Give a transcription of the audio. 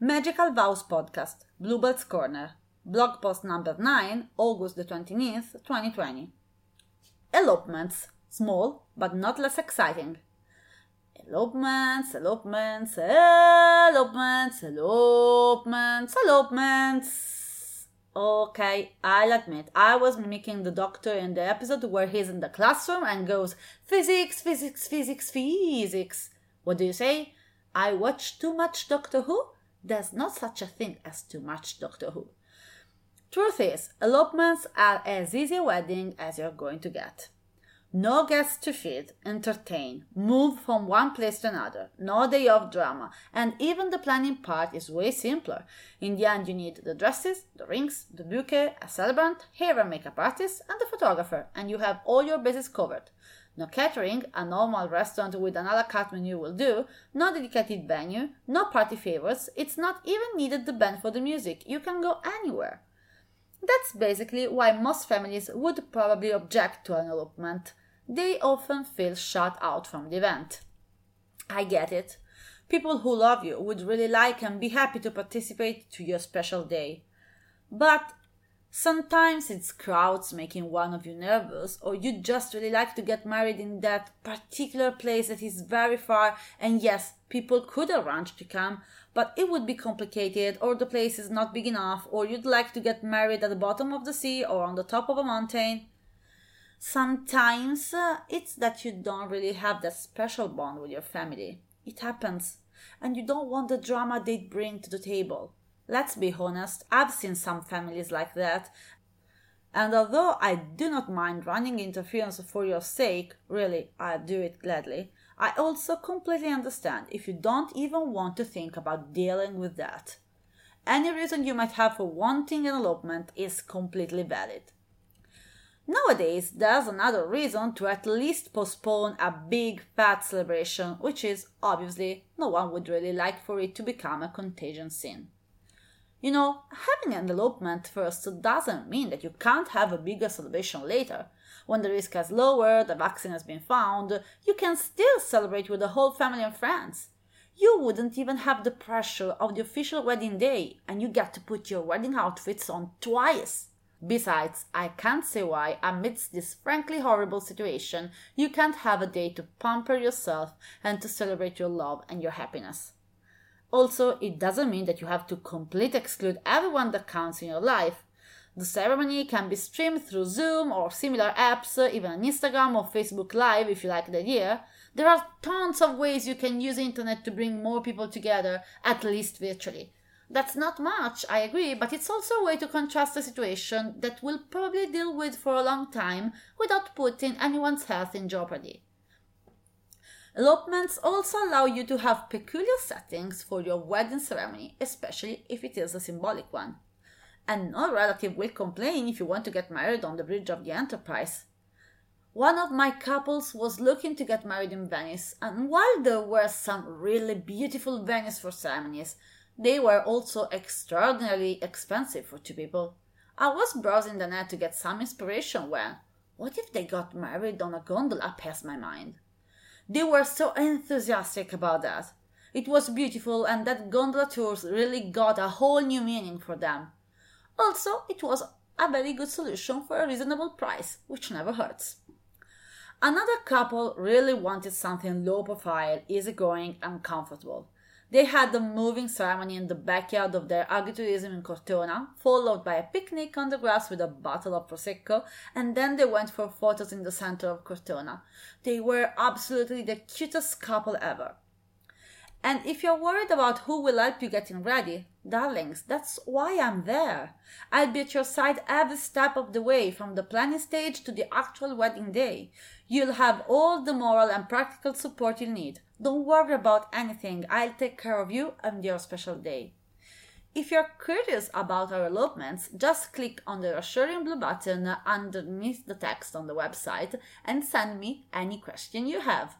Magical Vows Podcast, Bluebird's Corner, blog post number 9, August the 29th, 2020. Elopements, small but not less exciting. Elopements, elopements, elopements, elopements, elopements. Okay, I'll admit, I was mimicking the doctor in the episode where he's in the classroom and goes, Physics, physics, physics, physics. What do you say? I watch too much Doctor Who? There's not such a thing as too much Doctor Who. Truth is, elopements are as easy a wedding as you're going to get. No guests to feed, entertain, move from one place to another, no day of drama, and even the planning part is way simpler. In the end, you need the dresses, the rings, the bouquet, a celebrant, hair and makeup artist, and the photographer, and you have all your bases covered. No catering, a normal restaurant with an a la carte menu will do, no dedicated venue, no party favors, it's not even needed the band for the music, you can go anywhere. That's basically why most families would probably object to an elopement. They often feel shut out from the event. I get it. People who love you would really like and be happy to participate to your special day. But Sometimes it's crowds making one of you nervous, or you just really like to get married in that particular place that is very far, and yes, people could arrange to come, but it would be complicated, or the place is not big enough, or you'd like to get married at the bottom of the sea or on the top of a mountain. Sometimes uh, it's that you don't really have that special bond with your family. It happens, and you don't want the drama they bring to the table. Let's be honest, I've seen some families like that. And although I do not mind running interference for your sake, really, I do it gladly, I also completely understand if you don't even want to think about dealing with that. Any reason you might have for wanting an elopement is completely valid. Nowadays, there's another reason to at least postpone a big fat celebration, which is obviously no one would really like for it to become a contagion scene. You know, having an elopement first doesn't mean that you can't have a bigger celebration later. When the risk has lowered, the vaccine has been found, you can still celebrate with the whole family and friends. You wouldn't even have the pressure of the official wedding day, and you get to put your wedding outfits on twice. Besides, I can't see why, amidst this frankly horrible situation, you can't have a day to pamper yourself and to celebrate your love and your happiness. Also, it doesn't mean that you have to completely exclude everyone that counts in your life. The ceremony can be streamed through Zoom or similar apps, even on Instagram or Facebook Live if you like the idea. There are tons of ways you can use internet to bring more people together, at least virtually. That's not much, I agree, but it's also a way to contrast a situation that we'll probably deal with for a long time without putting anyone's health in jeopardy. Elopements also allow you to have peculiar settings for your wedding ceremony, especially if it is a symbolic one. And no relative will complain if you want to get married on the bridge of the Enterprise. One of my couples was looking to get married in Venice, and while there were some really beautiful venues for ceremonies, they were also extraordinarily expensive for two people. I was browsing the net to get some inspiration when, what if they got married on a gondola passed my mind? They were so enthusiastic about that. It was beautiful, and that gondola tours really got a whole new meaning for them. Also, it was a very good solution for a reasonable price, which never hurts. Another couple really wanted something low profile, easygoing, and comfortable. They had the moving ceremony in the backyard of their agritourism in Cortona, followed by a picnic on the grass with a bottle of Prosecco, and then they went for photos in the center of Cortona. They were absolutely the cutest couple ever. And if you're worried about who will help you getting ready, darlings, that's why I'm there. I'll be at your side every step of the way from the planning stage to the actual wedding day. You'll have all the moral and practical support you'll need. Don't worry about anything. I'll take care of you and your special day. If you're curious about our elopements, just click on the reassuring blue button underneath the text on the website and send me any question you have.